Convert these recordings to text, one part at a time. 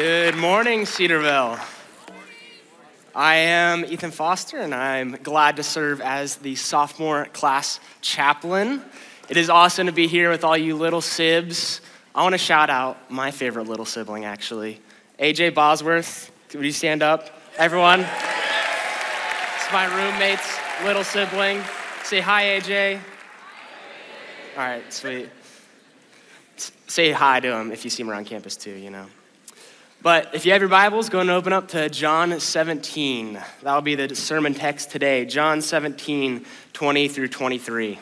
Good morning, Cedarville. I am Ethan Foster, and I'm glad to serve as the sophomore class chaplain. It is awesome to be here with all you little sibs. I want to shout out my favorite little sibling, actually, AJ Bosworth. Would you stand up, everyone? It's my roommate's little sibling. Say hi, AJ. All right, sweet. Say hi to him if you see him around campus, too, you know. But if you have your Bibles, go and open up to John 17. That'll be the sermon text today, John 17, 20 through 23.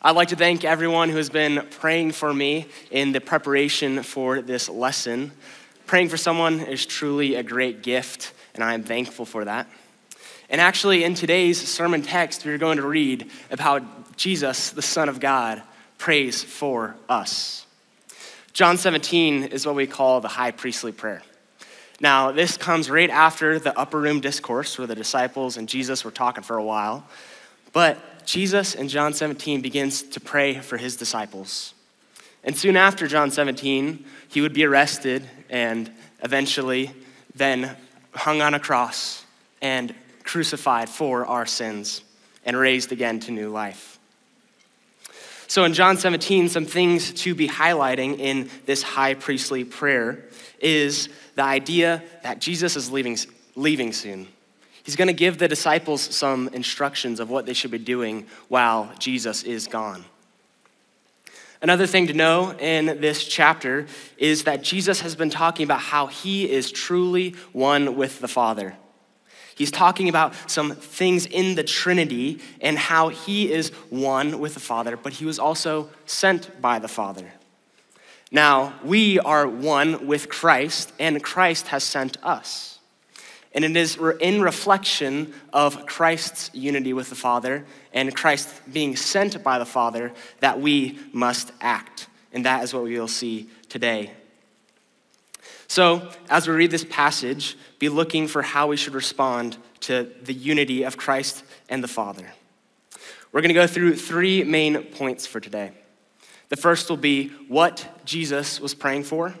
I'd like to thank everyone who has been praying for me in the preparation for this lesson. Praying for someone is truly a great gift, and I am thankful for that. And actually, in today's sermon text, we're going to read about Jesus, the Son of God, prays for us. John 17 is what we call the high priestly prayer. Now, this comes right after the upper room discourse where the disciples and Jesus were talking for a while. But Jesus in John 17 begins to pray for his disciples. And soon after John 17, he would be arrested and eventually then hung on a cross and crucified for our sins and raised again to new life. So, in John 17, some things to be highlighting in this high priestly prayer is the idea that Jesus is leaving, leaving soon. He's going to give the disciples some instructions of what they should be doing while Jesus is gone. Another thing to know in this chapter is that Jesus has been talking about how he is truly one with the Father. He's talking about some things in the Trinity and how he is one with the Father, but he was also sent by the Father. Now, we are one with Christ, and Christ has sent us. And it is in reflection of Christ's unity with the Father and Christ being sent by the Father that we must act. And that is what we will see today. So, as we read this passage, be looking for how we should respond to the unity of Christ and the Father. We're going to go through three main points for today. The first will be what Jesus was praying for.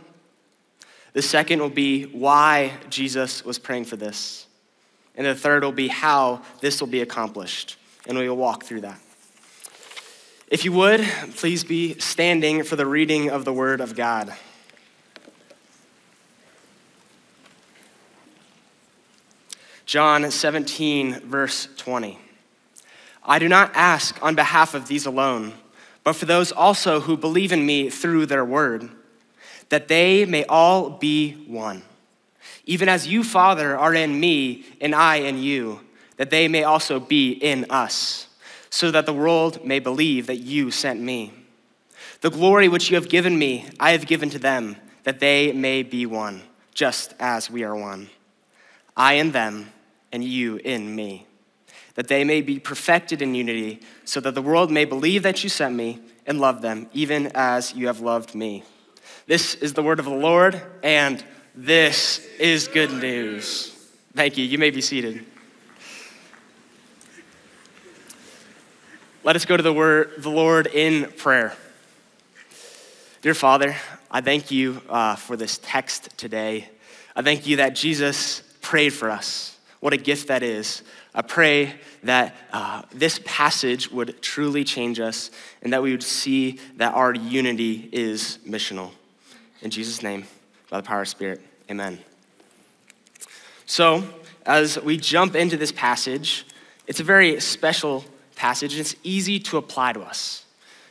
The second will be why Jesus was praying for this. And the third will be how this will be accomplished. And we will walk through that. If you would, please be standing for the reading of the Word of God. John 17, verse 20. I do not ask on behalf of these alone, but for those also who believe in me through their word, that they may all be one. Even as you, Father, are in me, and I in you, that they may also be in us, so that the world may believe that you sent me. The glory which you have given me, I have given to them, that they may be one, just as we are one. I in them and you in me, that they may be perfected in unity, so that the world may believe that you sent me and love them, even as you have loved me. This is the word of the Lord, and this is good news. Thank you. You may be seated. Let us go to the word, the Lord in prayer. Dear Father, I thank you uh, for this text today. I thank you that Jesus prayed for us. What a gift that is. I pray that uh, this passage would truly change us and that we would see that our unity is missional. In Jesus' name, by the power of Spirit, amen. So, as we jump into this passage, it's a very special passage and it's easy to apply to us.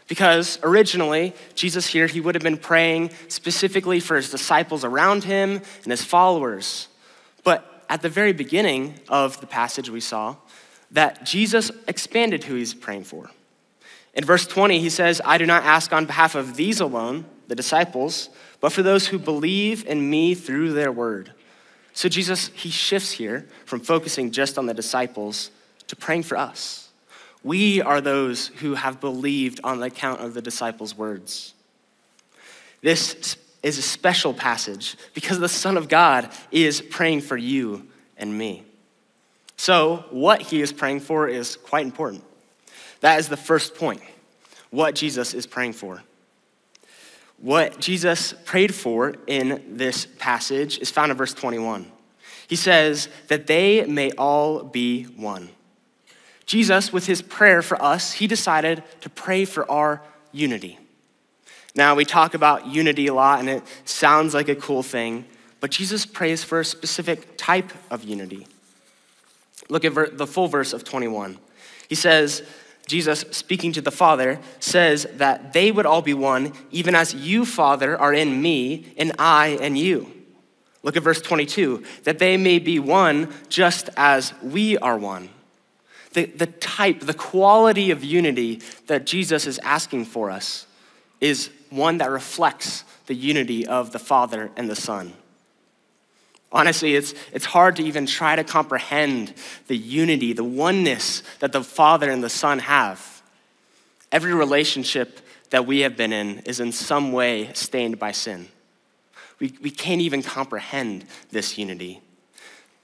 Because originally, Jesus here, he would have been praying specifically for his disciples around him and his followers. But at the very beginning of the passage we saw that Jesus expanded who he's praying for. In verse 20, he says, I do not ask on behalf of these alone, the disciples, but for those who believe in me through their word. So Jesus, he shifts here from focusing just on the disciples to praying for us. We are those who have believed on the account of the disciples' words. This is a special passage because the Son of God is praying for you and me. So, what he is praying for is quite important. That is the first point what Jesus is praying for. What Jesus prayed for in this passage is found in verse 21. He says that they may all be one. Jesus, with his prayer for us, he decided to pray for our unity. Now, we talk about unity a lot, and it sounds like a cool thing, but Jesus prays for a specific type of unity. Look at ver- the full verse of 21. He says, Jesus, speaking to the Father, says that they would all be one, even as you, Father, are in me, and I in you. Look at verse 22 that they may be one just as we are one. The, the type, the quality of unity that Jesus is asking for us is one that reflects the unity of the Father and the Son. Honestly, it's, it's hard to even try to comprehend the unity, the oneness that the Father and the Son have. Every relationship that we have been in is in some way stained by sin. We, we can't even comprehend this unity.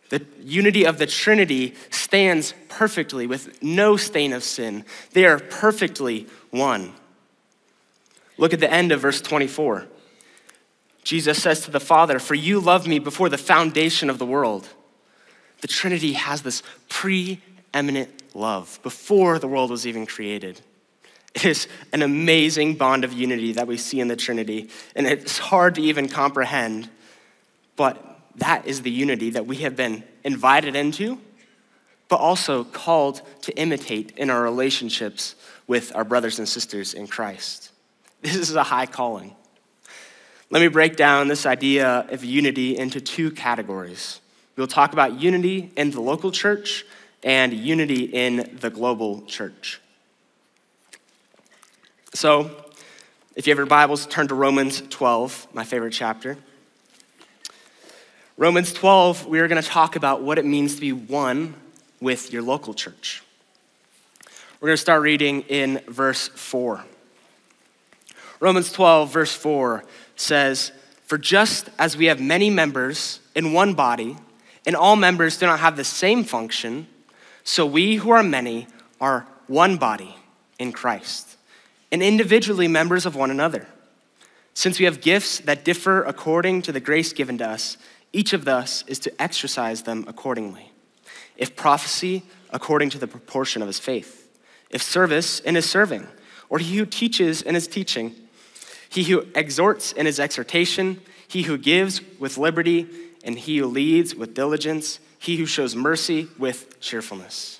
The unity of the Trinity stands perfectly with no stain of sin. They are perfectly one. Look at the end of verse 24. Jesus says to the Father, For you loved me before the foundation of the world. The Trinity has this preeminent love before the world was even created. It is an amazing bond of unity that we see in the Trinity, and it's hard to even comprehend, but that is the unity that we have been invited into, but also called to imitate in our relationships with our brothers and sisters in Christ. This is a high calling. Let me break down this idea of unity into two categories. We'll talk about unity in the local church and unity in the global church. So, if you have your Bibles, turn to Romans 12, my favorite chapter. Romans 12, we are going to talk about what it means to be one with your local church. We're going to start reading in verse 4. Romans 12, verse 4 says, For just as we have many members in one body, and all members do not have the same function, so we who are many are one body in Christ, and individually members of one another. Since we have gifts that differ according to the grace given to us, each of us is to exercise them accordingly. If prophecy, according to the proportion of his faith. If service, in his serving. Or he who teaches in his teaching. He who exhorts in his exhortation. He who gives with liberty. And he who leads with diligence. He who shows mercy with cheerfulness.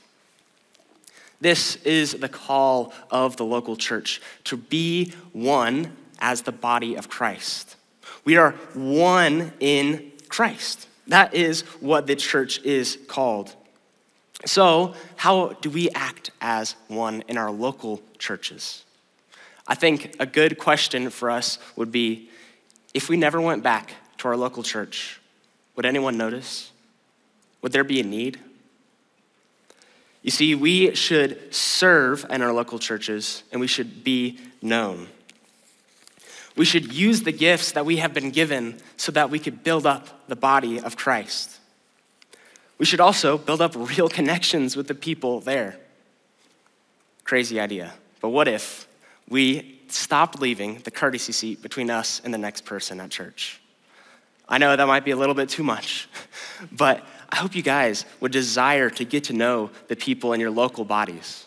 This is the call of the local church to be one as the body of Christ. We are one in Christ. That is what the church is called. So, how do we act as one in our local churches? I think a good question for us would be if we never went back to our local church, would anyone notice? Would there be a need? You see, we should serve in our local churches and we should be known. We should use the gifts that we have been given so that we could build up the body of Christ. We should also build up real connections with the people there. Crazy idea. But what if we stopped leaving the courtesy seat between us and the next person at church? I know that might be a little bit too much, but I hope you guys would desire to get to know the people in your local bodies.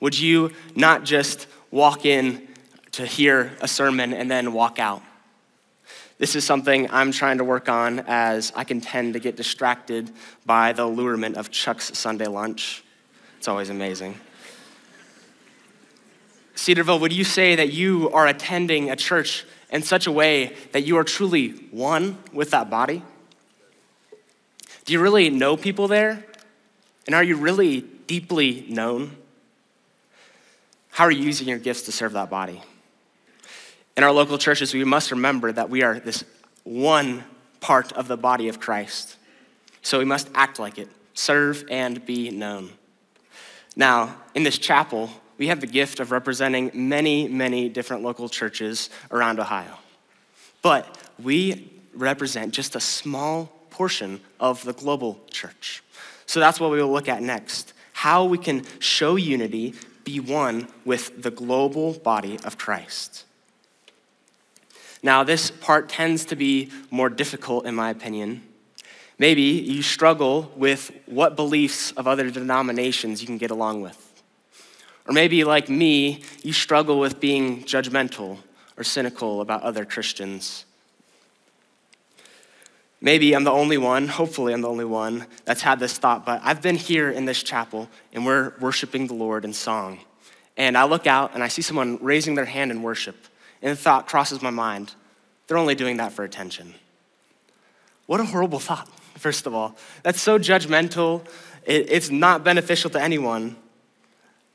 Would you not just walk in to hear a sermon and then walk out. This is something I'm trying to work on as I can tend to get distracted by the allurement of Chuck's Sunday lunch. It's always amazing. Cedarville, would you say that you are attending a church in such a way that you are truly one with that body? Do you really know people there? And are you really deeply known? How are you using your gifts to serve that body? In our local churches, we must remember that we are this one part of the body of Christ. So we must act like it, serve and be known. Now, in this chapel, we have the gift of representing many, many different local churches around Ohio. But we represent just a small portion of the global church. So that's what we will look at next how we can show unity, be one with the global body of Christ. Now, this part tends to be more difficult, in my opinion. Maybe you struggle with what beliefs of other denominations you can get along with. Or maybe, like me, you struggle with being judgmental or cynical about other Christians. Maybe I'm the only one, hopefully, I'm the only one that's had this thought, but I've been here in this chapel and we're worshiping the Lord in song. And I look out and I see someone raising their hand in worship, and the thought crosses my mind they're only doing that for attention. What a horrible thought, first of all. That's so judgmental. It's not beneficial to anyone.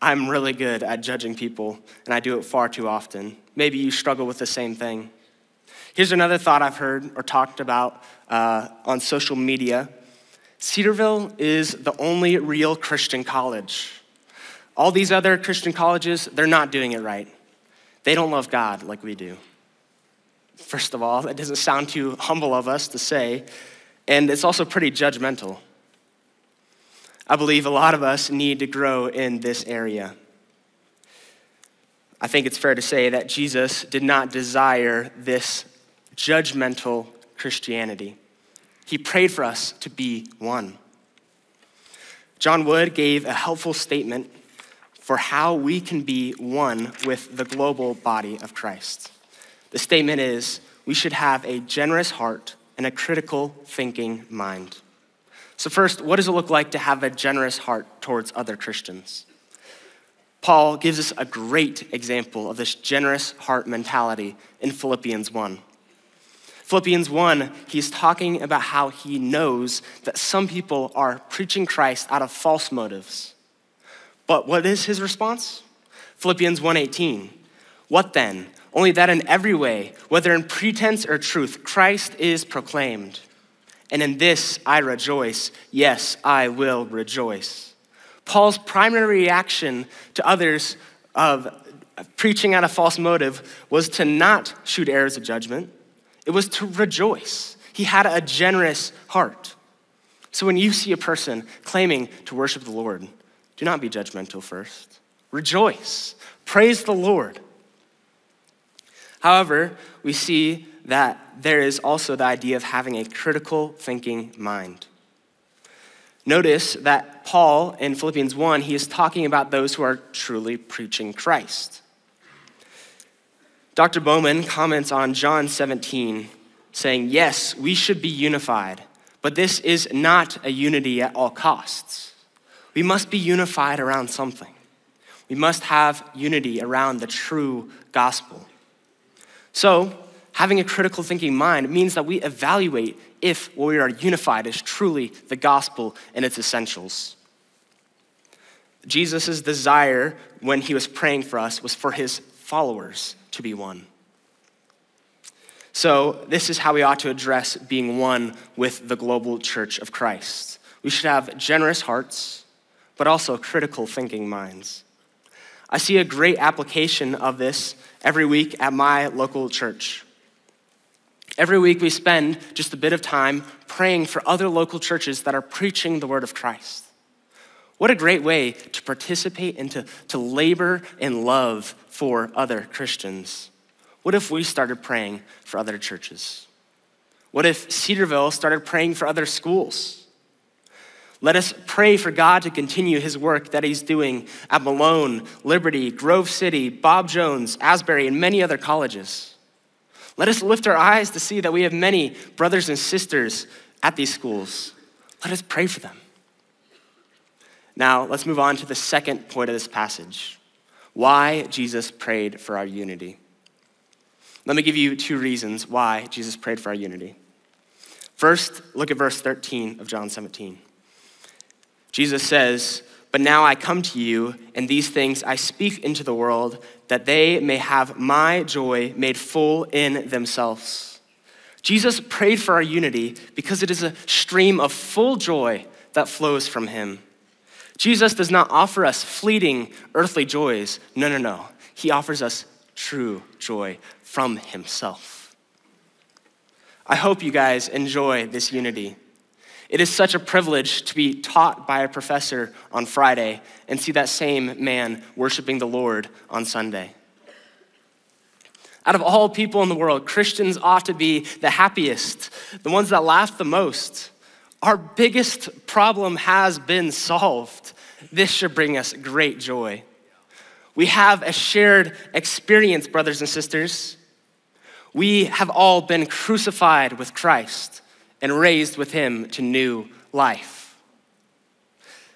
I'm really good at judging people, and I do it far too often. Maybe you struggle with the same thing. Here's another thought I've heard or talked about uh, on social media Cedarville is the only real Christian college. All these other Christian colleges, they're not doing it right. They don't love God like we do. First of all, that doesn't sound too humble of us to say, and it's also pretty judgmental. I believe a lot of us need to grow in this area. I think it's fair to say that Jesus did not desire this judgmental Christianity. He prayed for us to be one. John Wood gave a helpful statement for how we can be one with the global body of Christ. The statement is we should have a generous heart and a critical thinking mind. So, first, what does it look like to have a generous heart towards other Christians? Paul gives us a great example of this generous heart mentality in Philippians 1. Philippians 1, he's talking about how he knows that some people are preaching Christ out of false motives. But what is his response? Philippians 1:18. What then? Only that in every way, whether in pretense or truth, Christ is proclaimed. And in this I rejoice. Yes, I will rejoice. Paul's primary reaction to others of preaching out a false motive was to not shoot arrows of judgment. It was to rejoice. He had a generous heart. So when you see a person claiming to worship the Lord, do not be judgmental first. Rejoice. Praise the Lord. However, we see that there is also the idea of having a critical thinking mind. Notice that Paul in Philippians 1, he is talking about those who are truly preaching Christ. Dr. Bowman comments on John 17, saying, Yes, we should be unified, but this is not a unity at all costs. We must be unified around something. We must have unity around the true gospel. So, having a critical thinking mind means that we evaluate if what we are unified is truly the gospel and its essentials. Jesus' desire when he was praying for us was for his followers to be one. So, this is how we ought to address being one with the global church of Christ. We should have generous hearts, but also critical thinking minds. I see a great application of this every week at my local church. Every week we spend just a bit of time praying for other local churches that are preaching the word of Christ. What a great way to participate and to, to labor in love for other Christians. What if we started praying for other churches? What if Cedarville started praying for other schools? Let us pray for God to continue his work that he's doing at Malone, Liberty, Grove City, Bob Jones, Asbury, and many other colleges. Let us lift our eyes to see that we have many brothers and sisters at these schools. Let us pray for them. Now, let's move on to the second point of this passage why Jesus prayed for our unity. Let me give you two reasons why Jesus prayed for our unity. First, look at verse 13 of John 17. Jesus says, But now I come to you, and these things I speak into the world, that they may have my joy made full in themselves. Jesus prayed for our unity because it is a stream of full joy that flows from him. Jesus does not offer us fleeting earthly joys. No, no, no. He offers us true joy from himself. I hope you guys enjoy this unity. It is such a privilege to be taught by a professor on Friday and see that same man worshiping the Lord on Sunday. Out of all people in the world, Christians ought to be the happiest, the ones that laugh the most. Our biggest problem has been solved. This should bring us great joy. We have a shared experience, brothers and sisters. We have all been crucified with Christ and raised with him to new life.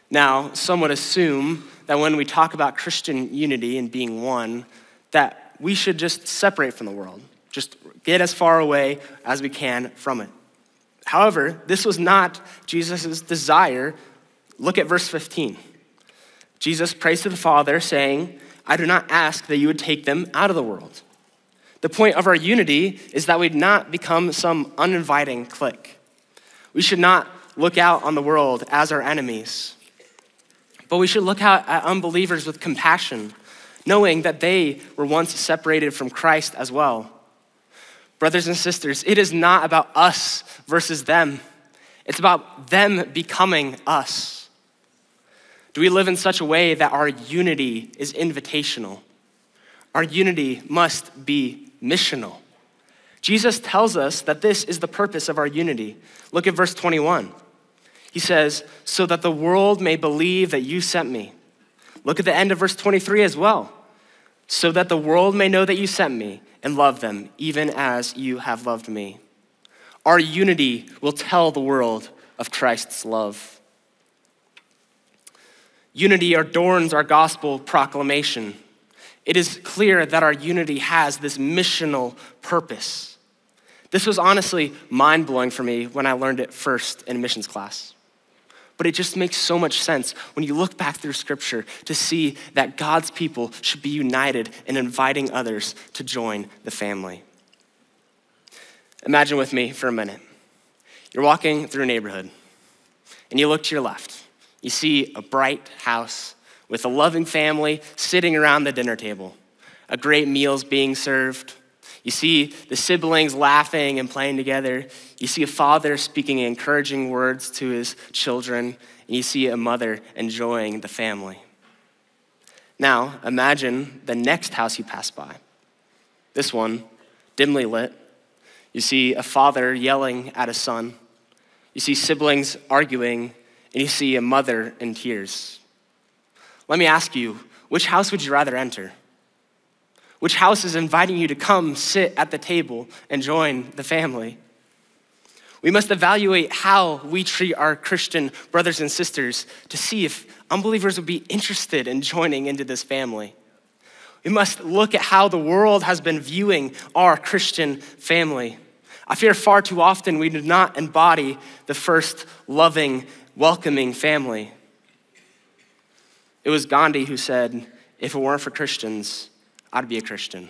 Now, some would assume that when we talk about Christian unity and being one, that we should just separate from the world, just get as far away as we can from it. However, this was not Jesus' desire. Look at verse 15. Jesus prays to the Father, saying, I do not ask that you would take them out of the world. The point of our unity is that we'd not become some uninviting clique. We should not look out on the world as our enemies, but we should look out at unbelievers with compassion, knowing that they were once separated from Christ as well. Brothers and sisters, it is not about us versus them, it's about them becoming us. Do we live in such a way that our unity is invitational? Our unity must be missional. Jesus tells us that this is the purpose of our unity. Look at verse 21. He says, So that the world may believe that you sent me. Look at the end of verse 23 as well. So that the world may know that you sent me and love them, even as you have loved me. Our unity will tell the world of Christ's love. Unity adorns our gospel proclamation. It is clear that our unity has this missional purpose. This was honestly mind blowing for me when I learned it first in missions class. But it just makes so much sense when you look back through scripture to see that God's people should be united in inviting others to join the family. Imagine with me for a minute. You're walking through a neighborhood and you look to your left you see a bright house with a loving family sitting around the dinner table, a great meal's being served. You see the siblings laughing and playing together. You see a father speaking encouraging words to his children, and you see a mother enjoying the family. Now, imagine the next house you pass by. This one, dimly lit. You see a father yelling at a son. You see siblings arguing and you see a mother in tears. Let me ask you, which house would you rather enter? Which house is inviting you to come sit at the table and join the family? We must evaluate how we treat our Christian brothers and sisters to see if unbelievers would be interested in joining into this family. We must look at how the world has been viewing our Christian family. I fear far too often we do not embody the first loving welcoming family. It was Gandhi who said, If it weren't for Christians, I'd be a Christian.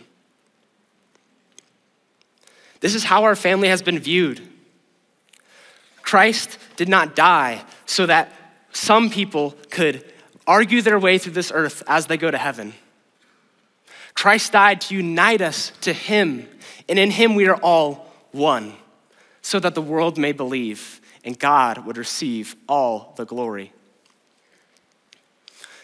This is how our family has been viewed. Christ did not die so that some people could argue their way through this earth as they go to heaven. Christ died to unite us to Him, and in Him we are all one, so that the world may believe and God would receive all the glory.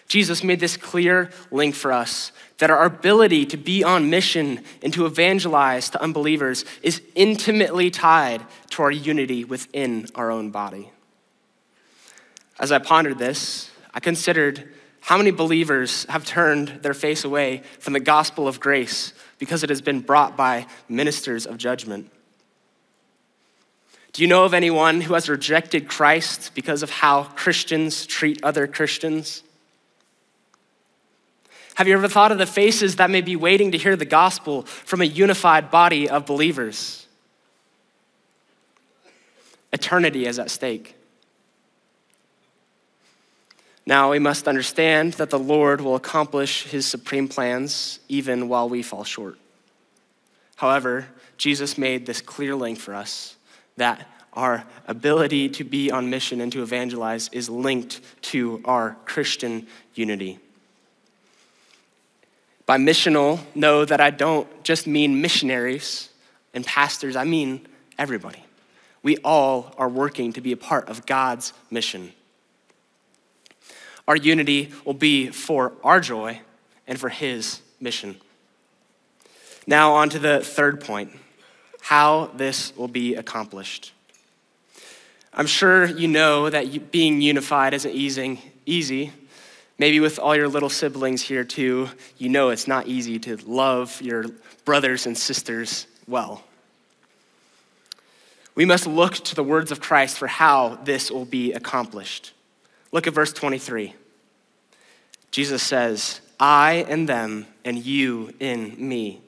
Jesus made this clear link for us that our ability to be on mission and to evangelize to unbelievers is intimately tied to our unity within our own body. As I pondered this, I considered how many believers have turned their face away from the gospel of grace because it has been brought by ministers of judgment. Do you know of anyone who has rejected Christ because of how Christians treat other Christians? Have you ever thought of the faces that may be waiting to hear the gospel from a unified body of believers? Eternity is at stake. Now we must understand that the Lord will accomplish his supreme plans even while we fall short. However, Jesus made this clear link for us that our ability to be on mission and to evangelize is linked to our Christian unity. By missional, know that I don't just mean missionaries and pastors, I mean everybody. We all are working to be a part of God's mission. Our unity will be for our joy and for His mission. Now, on to the third point how this will be accomplished. I'm sure you know that being unified isn't easy. Maybe with all your little siblings here too, you know it's not easy to love your brothers and sisters well. We must look to the words of Christ for how this will be accomplished. Look at verse 23. Jesus says, I and them, and you in me.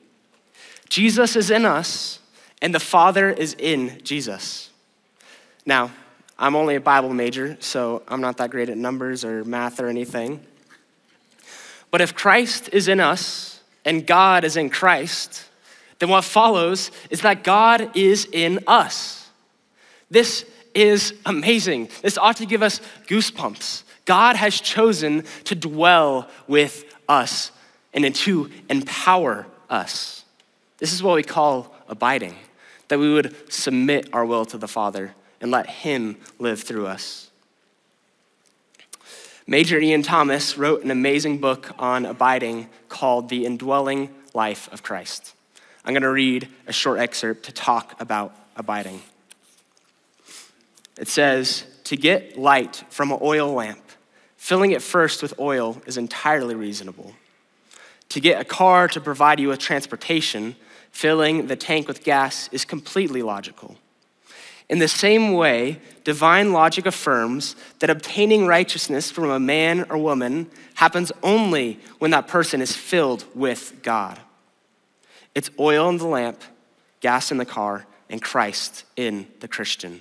Jesus is in us, and the Father is in Jesus. Now, I'm only a Bible major, so I'm not that great at numbers or math or anything. But if Christ is in us and God is in Christ, then what follows is that God is in us. This is amazing. This ought to give us goosebumps. God has chosen to dwell with us and to empower us. This is what we call abiding, that we would submit our will to the Father and let Him live through us. Major Ian Thomas wrote an amazing book on abiding called The Indwelling Life of Christ. I'm going to read a short excerpt to talk about abiding. It says, To get light from an oil lamp, filling it first with oil is entirely reasonable. To get a car to provide you with transportation, filling the tank with gas is completely logical. In the same way, divine logic affirms that obtaining righteousness from a man or woman happens only when that person is filled with God. It's oil in the lamp, gas in the car, and Christ in the Christian.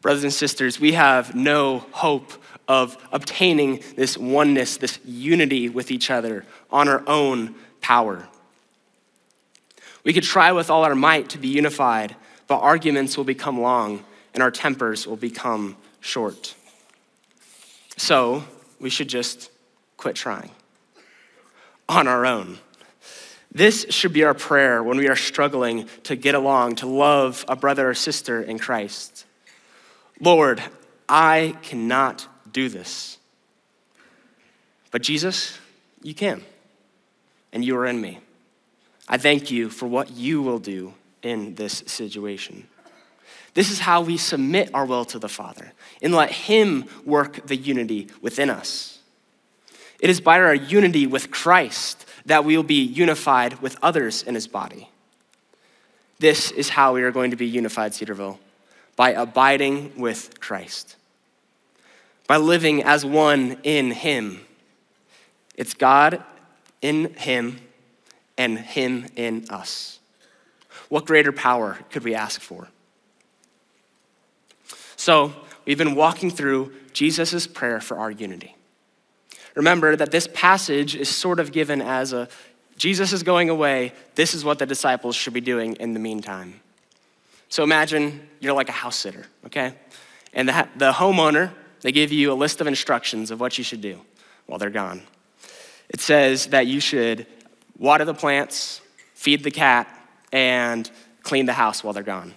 Brothers and sisters, we have no hope of obtaining this oneness, this unity with each other on our own power. We could try with all our might to be unified, but arguments will become long and our tempers will become short. So we should just quit trying on our own. This should be our prayer when we are struggling to get along, to love a brother or sister in Christ. Lord, I cannot do this. But Jesus, you can, and you are in me. I thank you for what you will do in this situation. This is how we submit our will to the Father and let Him work the unity within us. It is by our unity with Christ that we will be unified with others in His body. This is how we are going to be unified, Cedarville by abiding with Christ, by living as one in Him. It's God in Him and Him in us. What greater power could we ask for? So, we've been walking through Jesus' prayer for our unity. Remember that this passage is sort of given as a Jesus is going away, this is what the disciples should be doing in the meantime. So imagine you're like a house sitter, okay? And the, the homeowner, they give you a list of instructions of what you should do while they're gone. It says that you should water the plants, feed the cat, and clean the house while they're gone.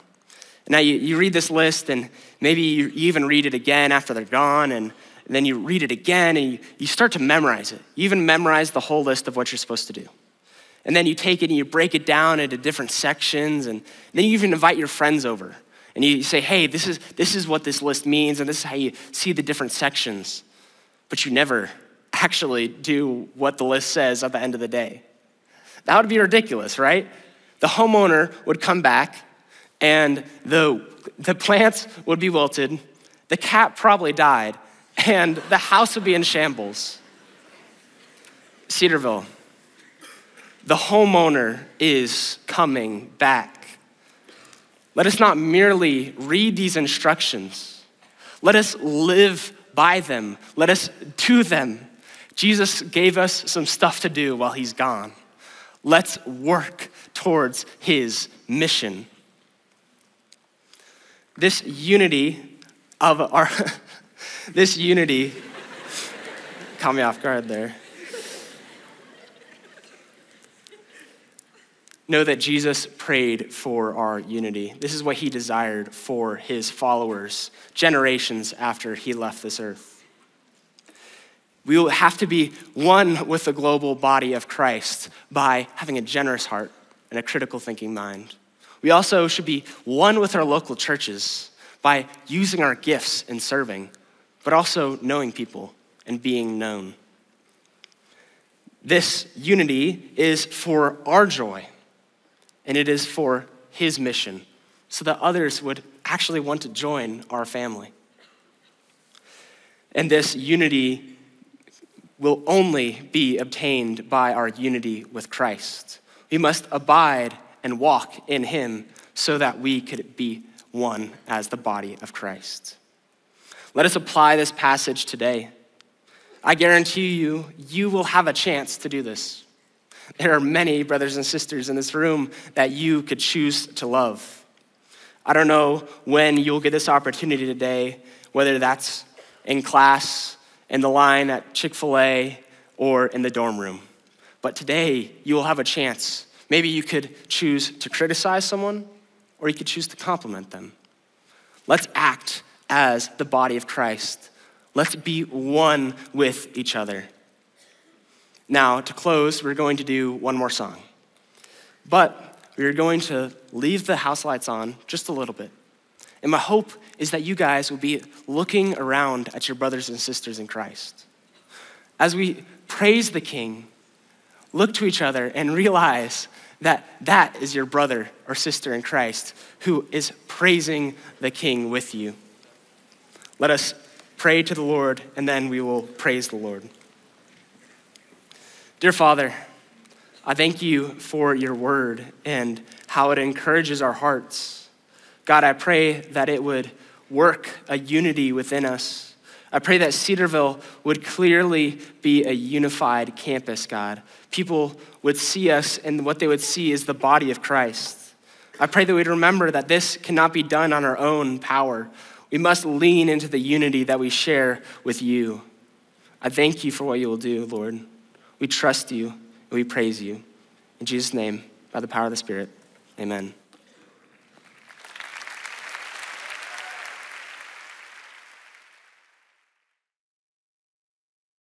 Now, you, you read this list, and maybe you, you even read it again after they're gone, and, and then you read it again, and you, you start to memorize it. You even memorize the whole list of what you're supposed to do. And then you take it and you break it down into different sections, and then you even invite your friends over. And you say, hey, this is, this is what this list means, and this is how you see the different sections. But you never actually do what the list says at the end of the day. That would be ridiculous, right? The homeowner would come back and the, the plants would be wilted, the cat probably died, and the house would be in shambles. Cedarville, the homeowner is coming back. Let us not merely read these instructions, let us live by them, let us do them. Jesus gave us some stuff to do while he's gone. Let's work towards his mission. This unity of our, this unity, caught me off guard there. Know that Jesus prayed for our unity. This is what he desired for his followers generations after he left this earth. We will have to be one with the global body of Christ by having a generous heart and a critical thinking mind. We also should be one with our local churches by using our gifts in serving, but also knowing people and being known. This unity is for our joy, and it is for His mission, so that others would actually want to join our family. And this unity will only be obtained by our unity with Christ. We must abide and walk in Him so that we could be one as the body of Christ. Let us apply this passage today. I guarantee you, you will have a chance to do this. There are many brothers and sisters in this room that you could choose to love. I don't know when you'll get this opportunity today, whether that's in class, in the line at Chick fil A, or in the dorm room. But today, you will have a chance. Maybe you could choose to criticize someone, or you could choose to compliment them. Let's act as the body of Christ. Let's be one with each other. Now, to close, we're going to do one more song. But we are going to leave the house lights on just a little bit. And my hope is that you guys will be looking around at your brothers and sisters in Christ. As we praise the King, look to each other and realize that that is your brother or sister in Christ who is praising the King with you. Let us pray to the Lord and then we will praise the Lord. Dear Father, I thank you for your word and how it encourages our hearts. God, I pray that it would work a unity within us. I pray that Cedarville would clearly be a unified campus, God. People would see us, and what they would see is the body of Christ. I pray that we'd remember that this cannot be done on our own power. We must lean into the unity that we share with you. I thank you for what you will do, Lord. We trust you and we praise you. In Jesus' name, by the power of the Spirit, amen.